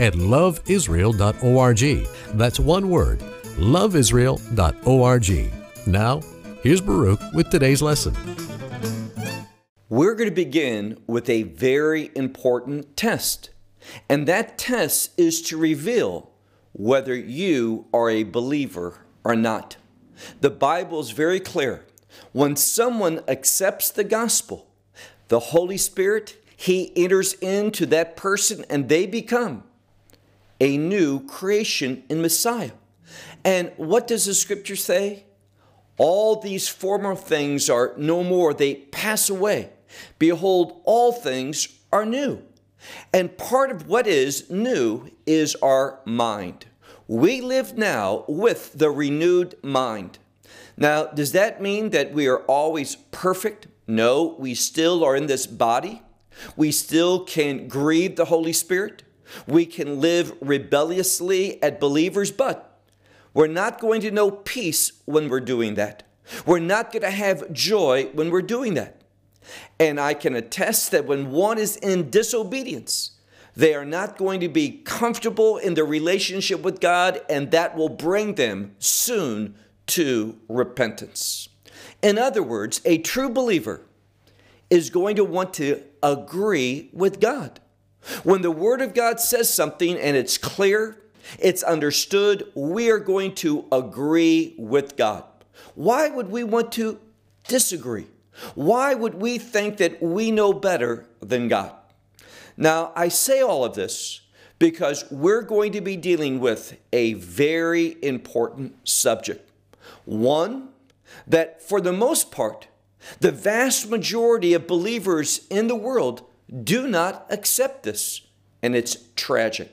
at loveisrael.org. That's one word, loveisrael.org. Now, here's Baruch with today's lesson. We're going to begin with a very important test, and that test is to reveal whether you are a believer or not. The Bible is very clear. When someone accepts the gospel, the Holy Spirit, He enters into that person and they become a new creation in Messiah. And what does the scripture say? All these former things are no more, they pass away. Behold, all things are new. And part of what is new is our mind. We live now with the renewed mind. Now, does that mean that we are always perfect? No, we still are in this body. We still can grieve the Holy Spirit. We can live rebelliously at believers, but we're not going to know peace when we're doing that. We're not going to have joy when we're doing that. And I can attest that when one is in disobedience, they are not going to be comfortable in their relationship with God, and that will bring them soon to repentance. In other words, a true believer is going to want to agree with God. When the Word of God says something and it's clear, it's understood, we are going to agree with God. Why would we want to disagree? Why would we think that we know better than God? Now, I say all of this because we're going to be dealing with a very important subject. One, that for the most part, the vast majority of believers in the world do not accept this. And it's tragic.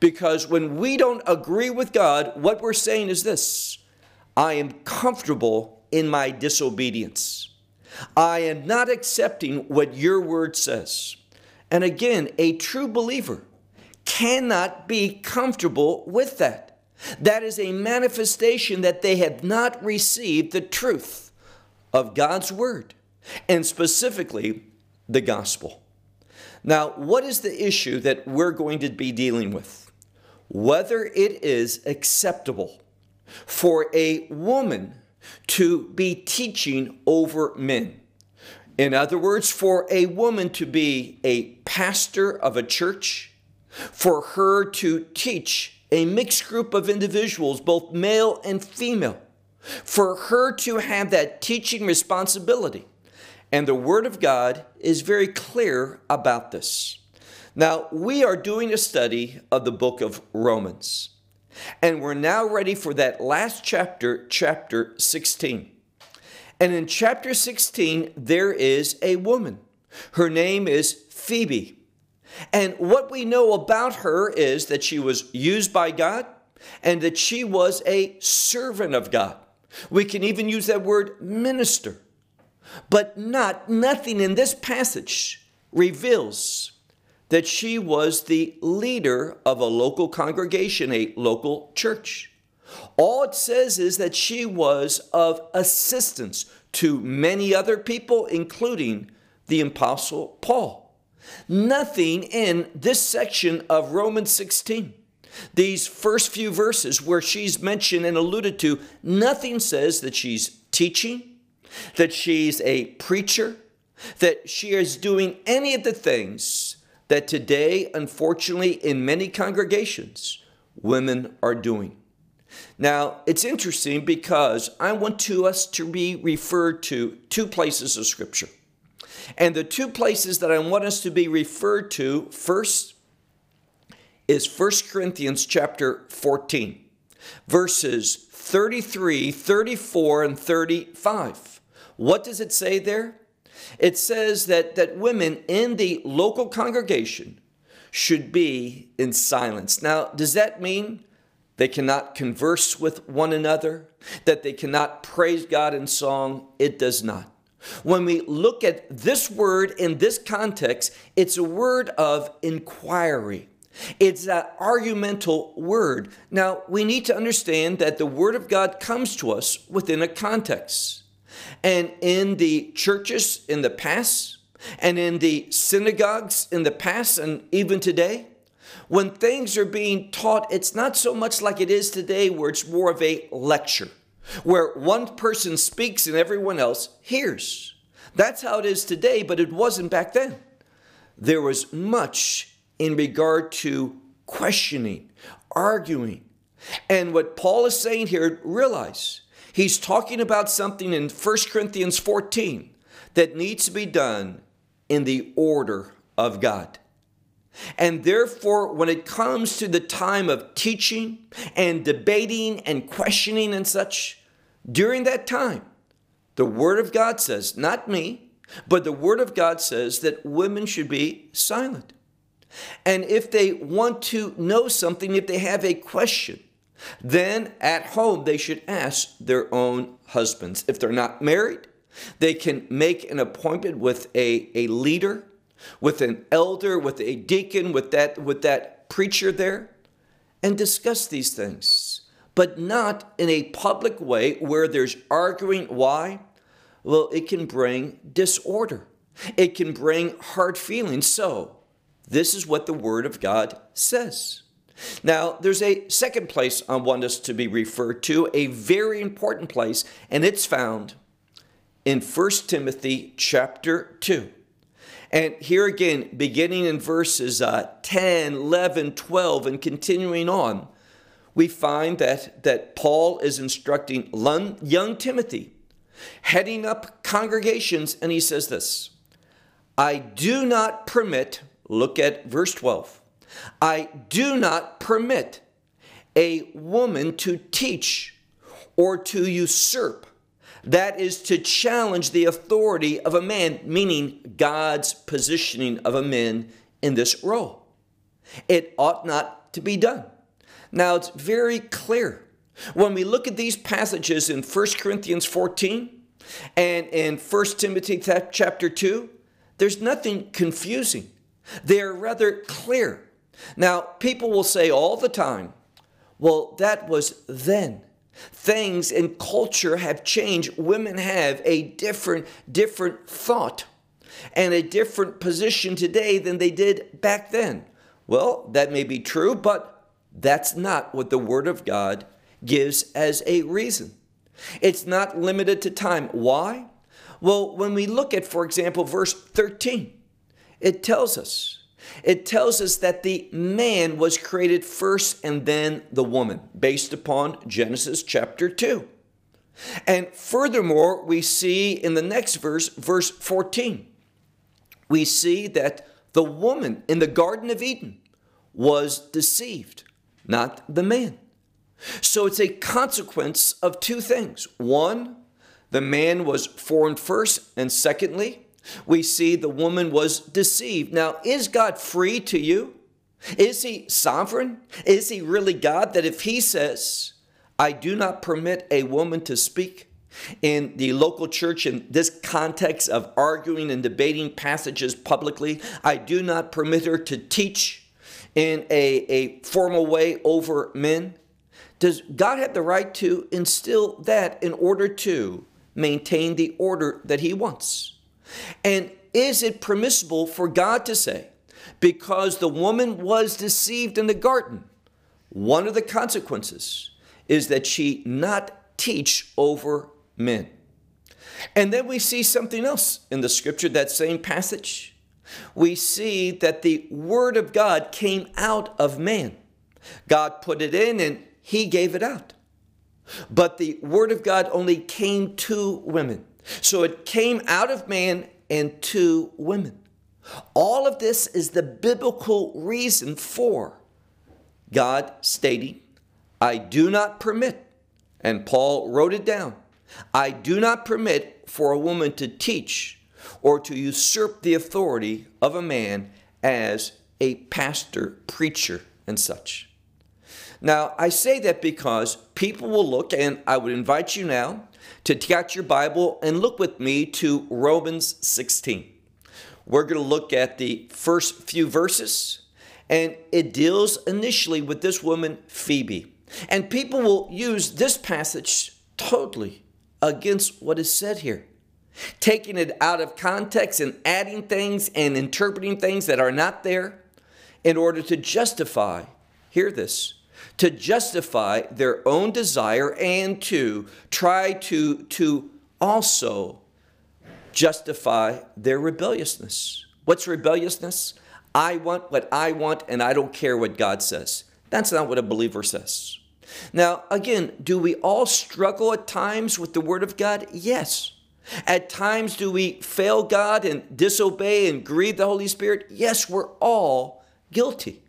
Because when we don't agree with God, what we're saying is this I am comfortable in my disobedience. I am not accepting what your word says. And again, a true believer cannot be comfortable with that. That is a manifestation that they have not received the truth of God's word, and specifically the gospel. Now, what is the issue that we're going to be dealing with? Whether it is acceptable for a woman to be teaching over men. In other words, for a woman to be a pastor of a church, for her to teach a mixed group of individuals, both male and female, for her to have that teaching responsibility. And the Word of God is very clear about this. Now, we are doing a study of the book of Romans, and we're now ready for that last chapter, chapter 16. And in chapter 16, there is a woman. Her name is Phoebe. And what we know about her is that she was used by God and that she was a servant of God. We can even use that word minister. But not nothing in this passage reveals that she was the leader of a local congregation, a local church. All it says is that she was of assistance to many other people, including the Apostle Paul. Nothing in this section of Romans 16, these first few verses where she's mentioned and alluded to, nothing says that she's teaching, that she's a preacher, that she is doing any of the things that today, unfortunately, in many congregations, women are doing. Now, it's interesting because I want to us to be referred to two places of scripture. And the two places that I want us to be referred to first is 1 Corinthians chapter 14, verses 33, 34, and 35. What does it say there? It says that, that women in the local congregation should be in silence. Now, does that mean they cannot converse with one another, that they cannot praise God in song. It does not. When we look at this word in this context, it's a word of inquiry. It's that argumental word. Now, we need to understand that the word of God comes to us within a context. And in the churches in the past, and in the synagogues in the past, and even today, when things are being taught, it's not so much like it is today, where it's more of a lecture, where one person speaks and everyone else hears. That's how it is today, but it wasn't back then. There was much in regard to questioning, arguing. And what Paul is saying here, realize he's talking about something in 1 Corinthians 14 that needs to be done in the order of God. And therefore, when it comes to the time of teaching and debating and questioning and such, during that time, the Word of God says, not me, but the Word of God says that women should be silent. And if they want to know something, if they have a question, then at home they should ask their own husbands. If they're not married, they can make an appointment with a, a leader with an elder, with a deacon, with that, with that preacher there, and discuss these things, but not in a public way where there's arguing. Why? Well, it can bring disorder, it can bring hard feelings. So, this is what the Word of God says. Now, there's a second place I want us to be referred to, a very important place, and it's found in 1 Timothy chapter 2. And here again, beginning in verses uh, 10, 11, 12, and continuing on, we find that, that Paul is instructing young Timothy, heading up congregations, and he says this I do not permit, look at verse 12, I do not permit a woman to teach or to usurp that is to challenge the authority of a man, meaning God's positioning of a man in this role. It ought not to be done. Now, it's very clear. When we look at these passages in 1 Corinthians 14 and in 1 Timothy chapter 2, there's nothing confusing. They are rather clear. Now, people will say all the time, well, that was then. Things in culture have changed. Women have a different, different thought and a different position today than they did back then. Well, that may be true, but that's not what the Word of God gives as a reason. It's not limited to time. Why? Well, when we look at, for example, verse 13, it tells us it tells us that the man was created first and then the woman, based upon Genesis chapter 2. And furthermore, we see in the next verse, verse 14, we see that the woman in the Garden of Eden was deceived, not the man. So it's a consequence of two things. One, the man was formed first, and secondly, we see the woman was deceived. Now, is God free to you? Is he sovereign? Is he really God that if he says, I do not permit a woman to speak in the local church in this context of arguing and debating passages publicly, I do not permit her to teach in a, a formal way over men? Does God have the right to instill that in order to maintain the order that he wants? And is it permissible for God to say, because the woman was deceived in the garden, one of the consequences is that she not teach over men? And then we see something else in the scripture, that same passage. We see that the word of God came out of man. God put it in and he gave it out. But the word of God only came to women. So it came out of man and to women. All of this is the biblical reason for God stating, I do not permit, and Paul wrote it down, I do not permit for a woman to teach or to usurp the authority of a man as a pastor, preacher, and such. Now, I say that because people will look, and I would invite you now to out your Bible and look with me to Romans 16. We're going to look at the first few verses, and it deals initially with this woman, Phoebe. And people will use this passage totally against what is said here, taking it out of context and adding things and interpreting things that are not there in order to justify, hear this, to justify their own desire and to try to, to also justify their rebelliousness. What's rebelliousness? I want what I want and I don't care what God says. That's not what a believer says. Now, again, do we all struggle at times with the Word of God? Yes. At times, do we fail God and disobey and grieve the Holy Spirit? Yes, we're all guilty.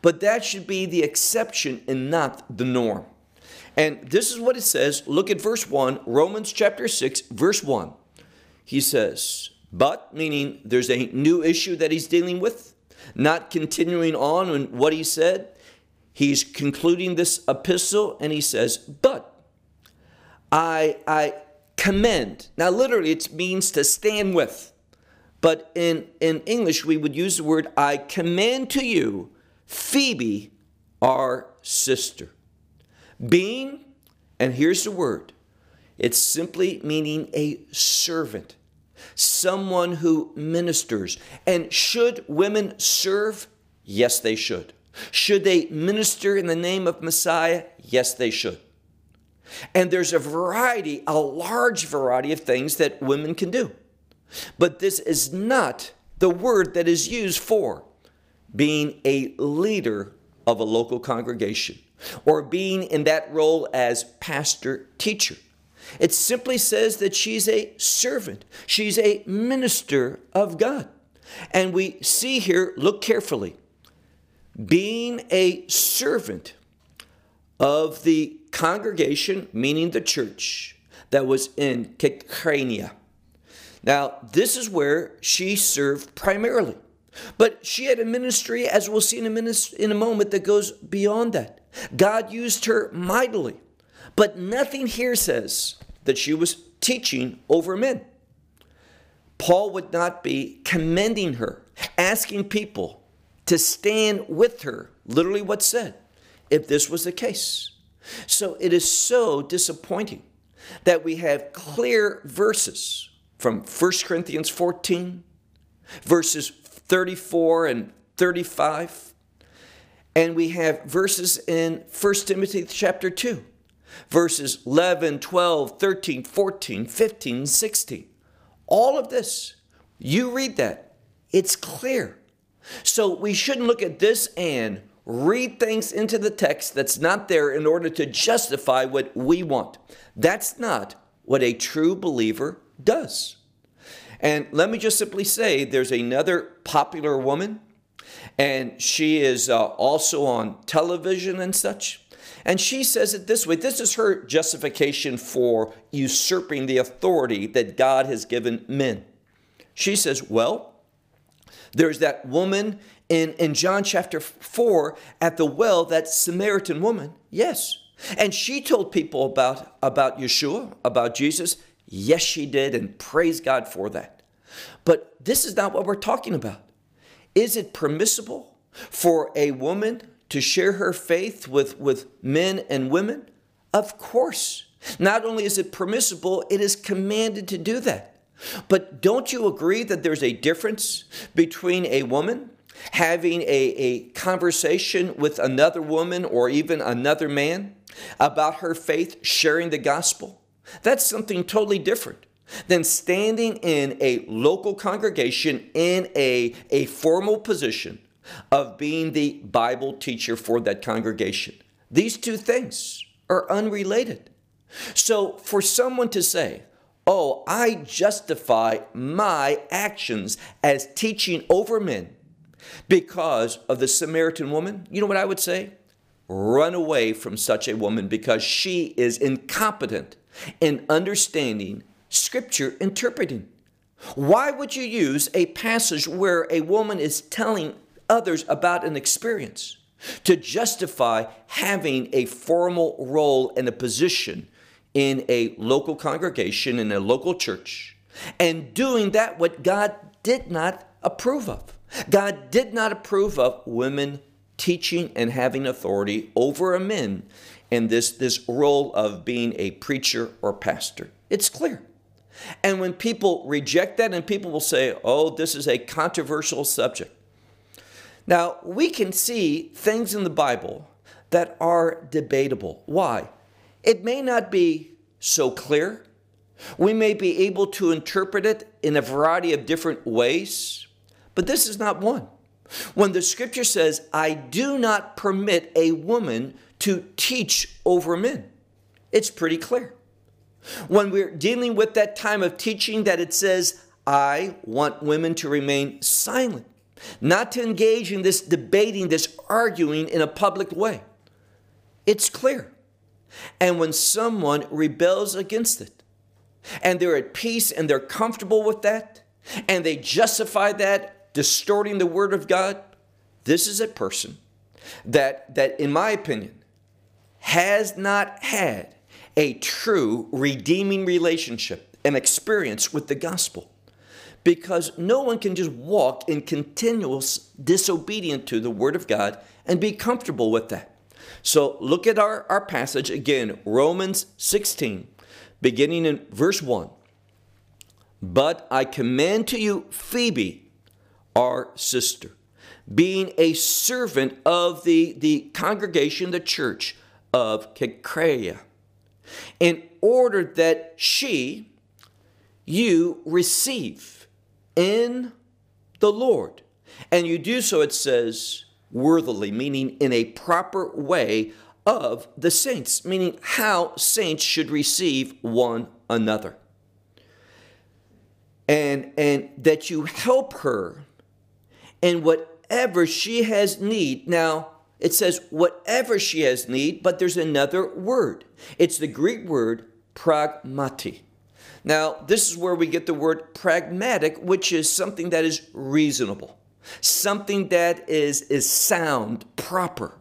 But that should be the exception and not the norm. And this is what it says. Look at verse 1, Romans chapter 6, verse 1. He says, But, meaning there's a new issue that he's dealing with, not continuing on in what he said. He's concluding this epistle and he says, But I, I commend. Now, literally, it means to stand with. But in, in English, we would use the word, I commend to you Phoebe, our sister. Being, and here's the word, it's simply meaning a servant, someone who ministers. And should women serve? Yes, they should. Should they minister in the name of Messiah? Yes, they should. And there's a variety, a large variety of things that women can do. But this is not the word that is used for being a leader of a local congregation or being in that role as pastor teacher. It simply says that she's a servant, she's a minister of God. And we see here, look carefully, being a servant of the congregation, meaning the church that was in Cenchreae. Now, this is where she served primarily. But she had a ministry, as we'll see in a, minute, in a moment, that goes beyond that. God used her mightily. But nothing here says that she was teaching over men. Paul would not be commending her, asking people to stand with her, literally what said, if this was the case. So it is so disappointing that we have clear verses from 1 Corinthians 14, verses 34 and 35. And we have verses in 1 Timothy chapter 2, verses 11, 12, 13, 14, 15, 16. All of this, you read that, it's clear. So we shouldn't look at this and read things into the text that's not there in order to justify what we want. That's not what a true believer does. And let me just simply say there's another popular woman, and she is uh, also on television and such. And she says it this way this is her justification for usurping the authority that God has given men. She says, Well, there's that woman in, in John chapter 4 at the well, that Samaritan woman. Yes. And she told people about, about Yeshua, about Jesus. Yes, she did, and praise God for that. But this is not what we're talking about. Is it permissible for a woman to share her faith with, with men and women? Of course. Not only is it permissible, it is commanded to do that. But don't you agree that there's a difference between a woman having a, a conversation with another woman or even another man about her faith, sharing the gospel? That's something totally different than standing in a local congregation in a, a formal position of being the Bible teacher for that congregation. These two things are unrelated. So for someone to say, Oh, I justify my actions as teaching over men because of the Samaritan woman, you know what I would say? Run away from such a woman because she is incompetent in understanding scripture interpreting. Why would you use a passage where a woman is telling others about an experience? to justify having a formal role and a position in a local congregation, in a local church, and doing that what God did not approve of. God did not approve of women teaching and having authority over men in this, this role of being a preacher or pastor. It's clear. And when people reject that, and people will say, oh, this is a controversial subject. Now, we can see things in the Bible that are debatable. Why? It may not be so clear. We may be able to interpret it in a variety of different ways, but this is not one. When the scripture says, I do not permit a woman to teach over men, it's pretty clear. When we're dealing with that time of teaching, that it says, I want women to remain silent, not to engage in this debating, this arguing in a public way. It's clear. And when someone rebels against it, and they're at peace and they're comfortable with that, and they justify that, distorting the word of God, this is a person that, that in my opinion, has not had a true redeeming relationship and experience with the gospel. Because no one can just walk in continuous disobedience to the word of God and be comfortable with that. So look at our, our passage again, Romans 16, beginning in verse 1. But I commend to you Phoebe, our sister, being a servant of the, the congregation, the church of Cenchreae in order that she, you receive in the Lord. And you do so, it says, worthily, meaning in a proper way of the saints, meaning how saints should receive one another. And, and that you help her in whatever she has need. Now, it says whatever she has need, but there's another word. It's the Greek word pragmati. Now, this is where we get the word pragmatic, which is something that is reasonable, something that is, is sound, proper.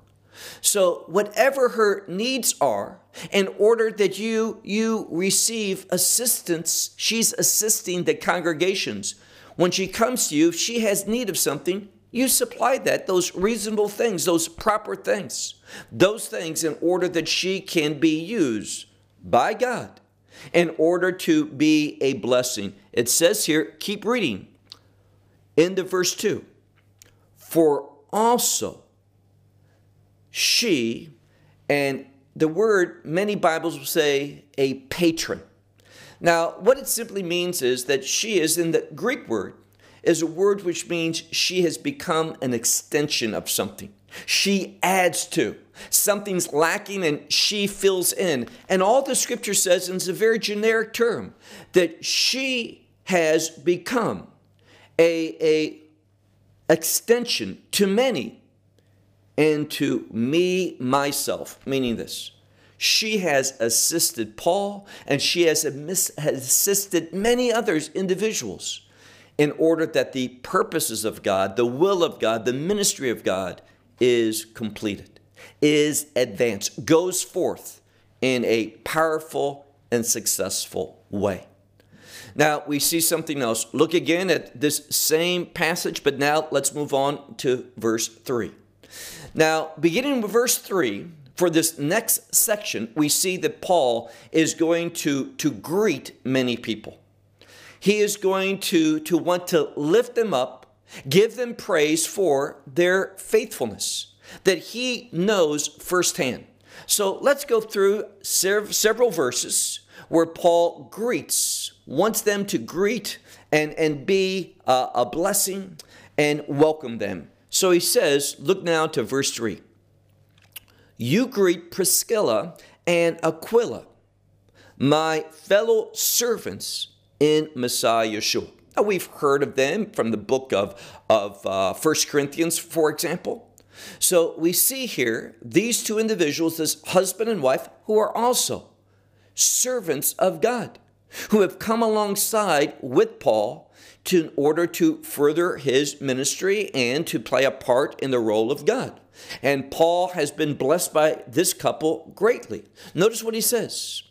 So, whatever her needs are, in order that you, you receive assistance, she's assisting the congregations. When she comes to you, if she has need of something, you supply that, those reasonable things, those proper things, those things in order that she can be used by God in order to be a blessing. It says here, keep reading in the verse 2 For also she, and the word, many Bibles will say a patron. Now, what it simply means is that she is in the Greek word is a word which means she has become an extension of something. She adds to. Something's lacking and she fills in. And all the scripture says, and it's a very generic term, that she has become a, a extension to many and to me, myself, meaning this. She has assisted Paul and she has assisted many others, individuals in order that the purposes of God, the will of God, the ministry of God is completed, is advanced, goes forth in a powerful and successful way. Now we see something else. Look again at this same passage, but now let's move on to verse 3. Now, beginning with verse 3, for this next section, we see that Paul is going to, to greet many people. He is going to, to want to lift them up, give them praise for their faithfulness that he knows firsthand. So let's go through several verses where Paul greets, wants them to greet and, and be a, a blessing and welcome them. So he says, look now to verse 3. You greet Priscilla and Aquila, my fellow servants in Messiah Yeshua. Now, we've heard of them from the book of, of uh, 1 Corinthians, for example. So we see here these two individuals, this husband and wife, who are also servants of God. who have come alongside with Paul to, in order to further his ministry and to play a part in the role of God. And Paul has been blessed by this couple greatly. Notice what he says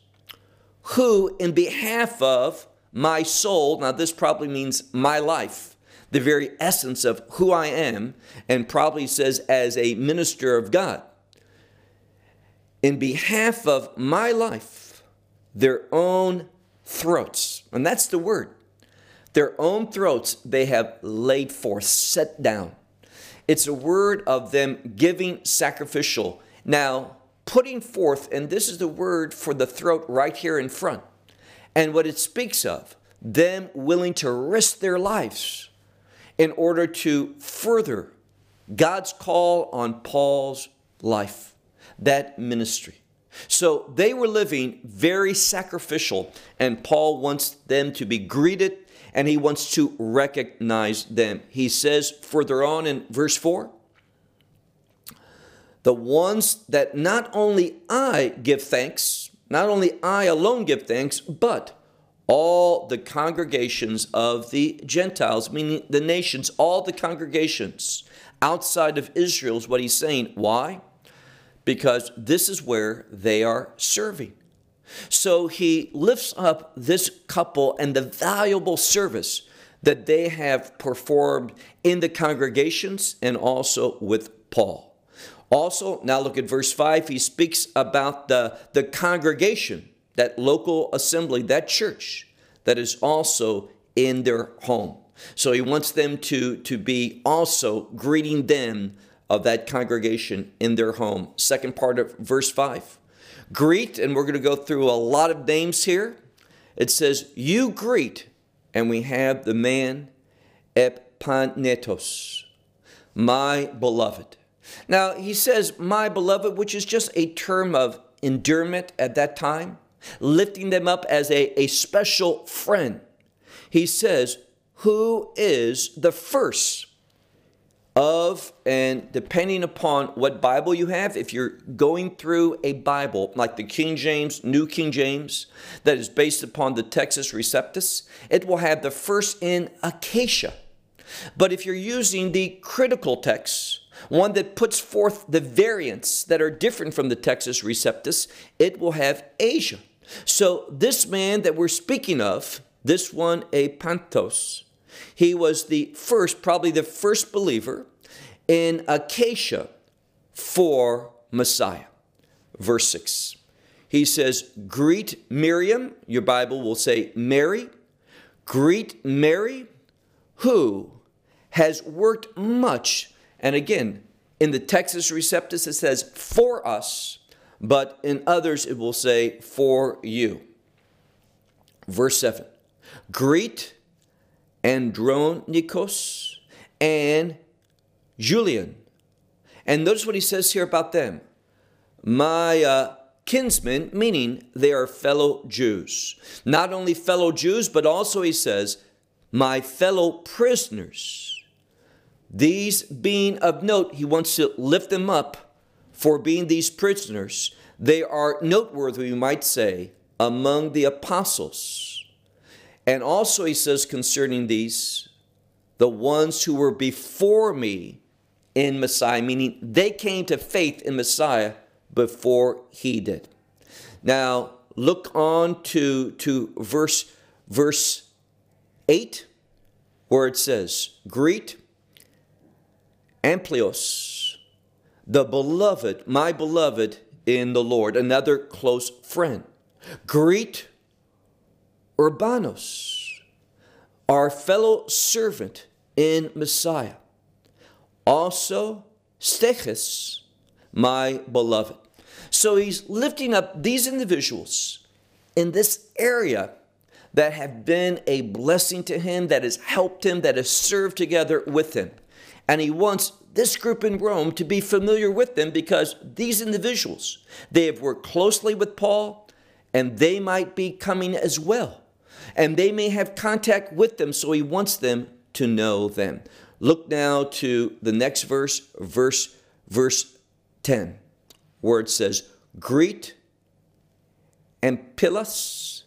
who, in behalf of my soul, now this probably means my life, the very essence of who I am, and probably says as a minister of God, in behalf of my life, their own throats, and that's the word, their own throats they have laid forth, set down. It's a word of them giving sacrificial. Now, putting forth, and this is the word for the throat right here in front. And what it speaks of, them willing to risk their lives in order to further God's call on Paul's life, that ministry. So they were living very sacrificial, and Paul wants them to be greeted and he wants to recognize them. He says further on in verse 4 the ones that not only I give thanks, not only I alone give thanks, but all the congregations of the Gentiles, meaning the nations, all the congregations outside of Israel is what he's saying. Why? Because this is where they are serving. So he lifts up this couple and the valuable service that they have performed in the congregations and also with Paul. Also, now look at verse 5. He speaks about the, the congregation, that local assembly, that church that is also in their home. So he wants them to, to be also greeting them of that congregation in their home. Second part of verse 5. Greet, and we're going to go through a lot of names here. It says, You greet, and we have the man Epanetos, my beloved. Now, he says, my beloved, which is just a term of endearment at that time, lifting them up as a, a special friend. He says, who is the first of, and depending upon what Bible you have, if you're going through a Bible like the King James, New King James, that is based upon the Textus Receptus, it will have the first in Achaia. But if you're using the critical text, one that puts forth the variants that are different from the Textus Receptus, it will have Asia. So this man that we're speaking of, this one, Epanetos, he was the first, probably the first believer in Achaia for Messiah. Verse 6. He says, Greet Miriam, your Bible will say Mary. Greet Mary, who has worked much and again, in the Textus Receptus, it says for us, but in others, it will say for you. Verse 7 Greet Andronikos and Julian. And notice what he says here about them. My uh, kinsmen, meaning they are fellow Jews. Not only fellow Jews, but also he says, my fellow prisoners these being of note, he wants to lift them up for being these prisoners. They are noteworthy, we might say, among the apostles. And also, he says concerning these, the ones who were before me in Messiah, meaning they came to faith in Messiah before he did. Now, look on to, to verse, verse 8, where it says, Greet Amplios, the beloved, my beloved in the Lord, another close friend. Greet Urbanos, our fellow servant in Messiah. Also, Stechus, my beloved. So he's lifting up these individuals in this area that have been a blessing to him, that has helped him, that has served together with him. And he wants this group in Rome to be familiar with them because these individuals, they have worked closely with Paul and they might be coming as well. And they may have contact with them, so he wants them to know them. Look now to the next verse, verse verse 10, where it says, "Greet Amplias,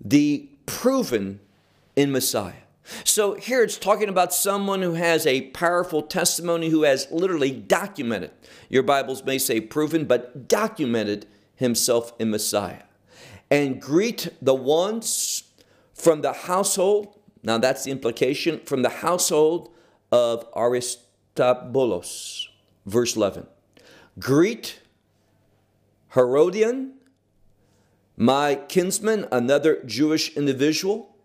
the proven in Messiah. So here it's talking about someone who has a powerful testimony, who has literally documented, your Bibles may say proven, but documented himself in Messiah. And greet the ones from the household, now that's the implication, from the household of Aristobulus. Verse 11. Greet Herodion, my kinsman, another Jewish individual,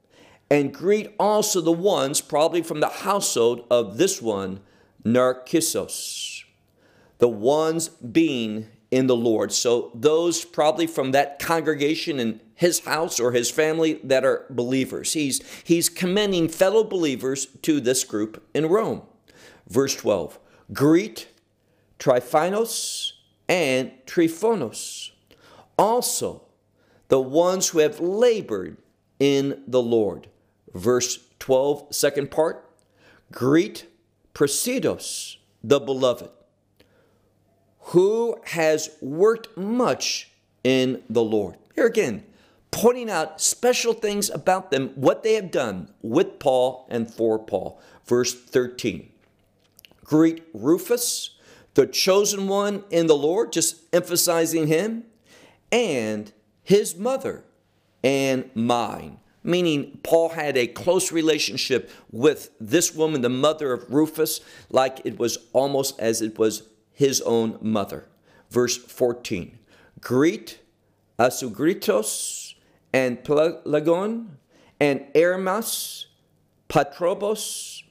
and greet also the ones probably from the household of this one, Narcissus, the ones being in the Lord. So those probably from that congregation in his house or his family that are believers. He's he's commending fellow believers to this group in Rome. Verse 12. Greet Tryphaenos and Tryphonos, also the ones who have labored in the Lord. Verse 12, second part. Greet Presidos, the beloved, who has worked much in the Lord. Here again, pointing out special things about them, what they have done with Paul and for Paul. Verse 13. Greet Rufus, the chosen one in the Lord, just emphasizing him, and his mother and mine. Meaning, Paul had a close relationship with this woman, the mother of Rufus, like it was almost as it was his own mother. Verse 14 Greet Asugritos and Pelagon and Hermas, Patrobos,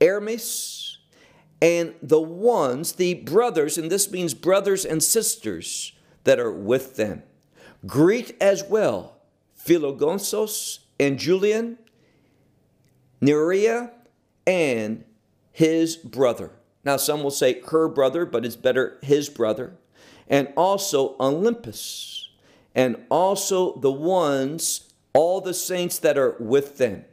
Hermes, and the ones, the brothers, and this means brothers and sisters that are with them. Greet as well Philogonsos and Julian, Nerea, and his brother. Now, some will say her brother, but it's better his brother. And also Olympus, and also the ones, all the saints that are with them.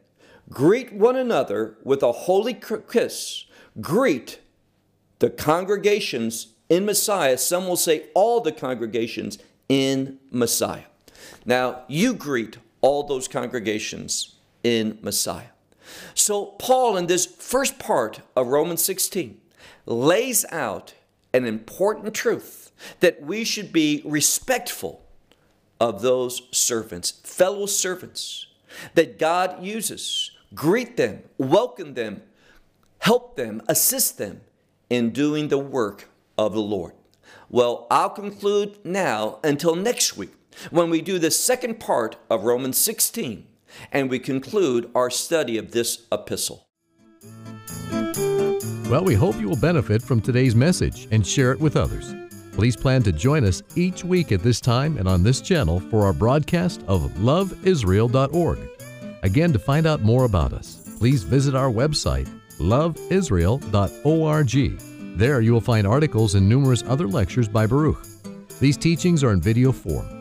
Greet one another with a holy kiss. Greet the congregations in Messiah. Some will say all the congregations in Messiah. Now, you greet all those congregations in Messiah. So, Paul, in this first part of Romans 16, lays out an important truth that we should be respectful of those servants, fellow servants that God uses. Greet them, welcome them, help them, assist them in doing the work of the Lord. Well, I'll conclude now until next week when we do the second part of Romans 16 and we conclude our study of this epistle. Well, we hope you will benefit from today's message and share it with others. Please plan to join us each week at this time and on this channel for our broadcast of loveisrael.org. Again, to find out more about us, please visit our website, loveisrael.org. There you will find articles and numerous other lectures by Baruch. These teachings are in video form